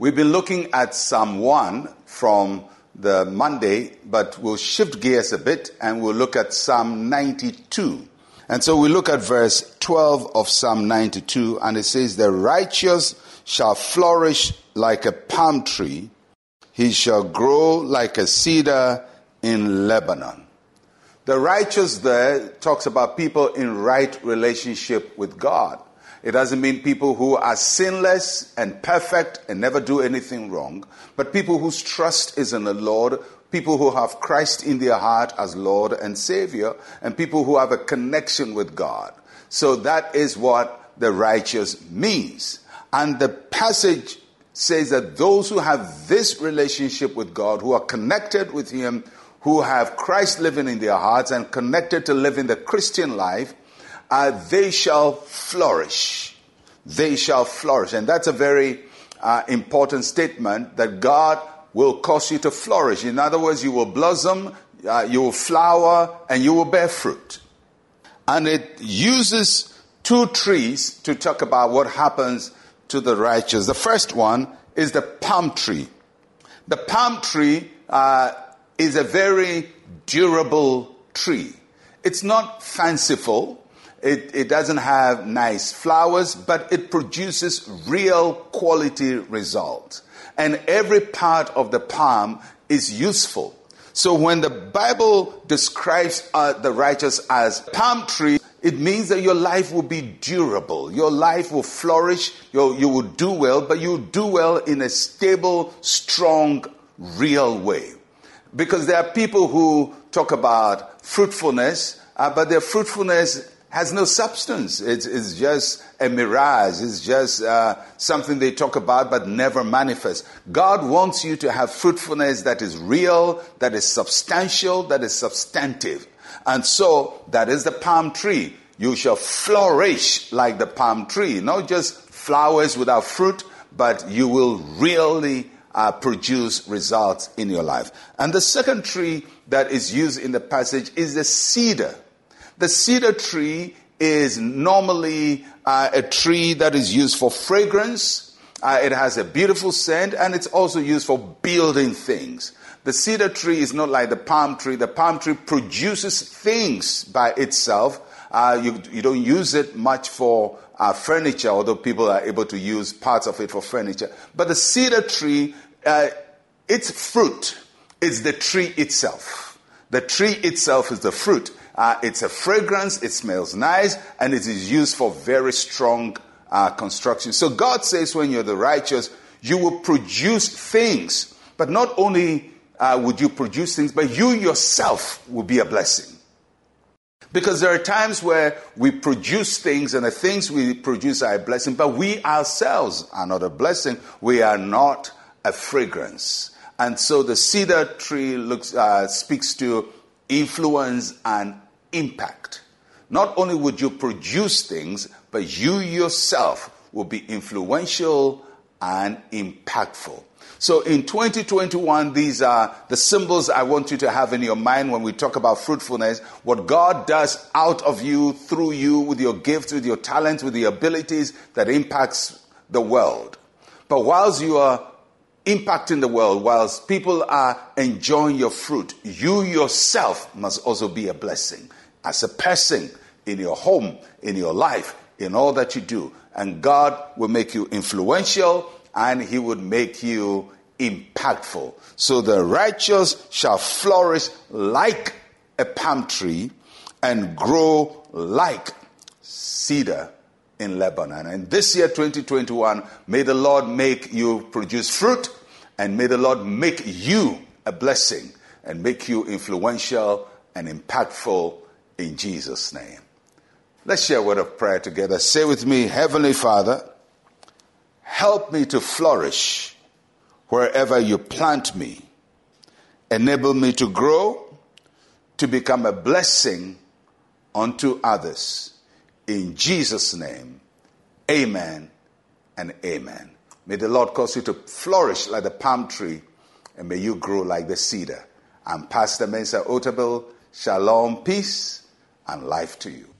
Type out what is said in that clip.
We've been looking at Psalm 1 from the Monday, but we'll shift gears a bit and we'll look at Psalm 92. And so we look at verse 12 of Psalm 92, and it says, The righteous shall flourish like a palm tree, he shall grow like a cedar in Lebanon. The righteous there talks about people in right relationship with God. It doesn't mean people who are sinless and perfect and never do anything wrong, but people whose trust is in the Lord, people who have Christ in their heart as Lord and Savior, and people who have a connection with God. So that is what the righteous means. And the passage says that those who have this relationship with God, who are connected with Him, who have Christ living in their hearts and connected to living the Christian life, uh, they shall flourish. They shall flourish. And that's a very uh, important statement that God will cause you to flourish. In other words, you will blossom, uh, you will flower, and you will bear fruit. And it uses two trees to talk about what happens to the righteous. The first one is the palm tree. The palm tree uh, is a very durable tree. It's not fanciful. It, it doesn't have nice flowers, but it produces real quality results. And every part of the palm is useful. So when the Bible describes uh, the righteous as palm tree, it means that your life will be durable. Your life will flourish. you you will do well, but you do well in a stable, strong, real way. Because there are people who talk about fruitfulness, uh, but their fruitfulness has no substance. It's, it's just a mirage. It's just uh, something they talk about but never manifest. God wants you to have fruitfulness that is real, that is substantial, that is substantive. And so that is the palm tree. You shall flourish like the palm tree, not just flowers without fruit, but you will really uh, produce results in your life. And the second tree that is used in the passage is the cedar. The cedar tree is normally uh, a tree that is used for fragrance. Uh, it has a beautiful scent and it's also used for building things. The cedar tree is not like the palm tree. The palm tree produces things by itself. Uh, you, you, don't use it much for uh, furniture, although people are able to use parts of it for furniture. But the cedar tree, uh, its fruit is the tree itself. The tree itself is the fruit. Uh, it's a fragrance, it smells nice, and it is used for very strong uh, construction. So God says, when you're the righteous, you will produce things. But not only uh, would you produce things, but you yourself will be a blessing. Because there are times where we produce things and the things we produce are a blessing, but we ourselves are not a blessing. We are not a fragrance. And so the cedar tree looks, uh, speaks to influence and impact. Not only would you produce things, but you yourself will be influential and impactful. So in 2021, these are the symbols I want you to have in your mind when we talk about fruitfulness. What God does out of you, through you, with your gifts, with your talents, with the abilities that impacts the world. But whilst you are impacting the world, whilst people are enjoying your fruit, you yourself must also be a blessing as a person in your home, in your life, in all that you do. And God will make you influential and He would make you impactful. So the righteous shall flourish like a palm tree and grow like cedar in Lebanon. And this year, 2021, may the Lord make you produce fruit and may the Lord make you a blessing and make you influential and impactful in Jesus' name. Let's share a word of prayer together. Say with me, Heavenly Father, help me to flourish wherever you plant me. Enable me to grow, to become a blessing unto others. In Jesus' name, amen and amen. May the Lord cause you to flourish like the palm tree and may you grow like the cedar. I'm Pastor Mensa Otabil. Shalom, peace, and life to you.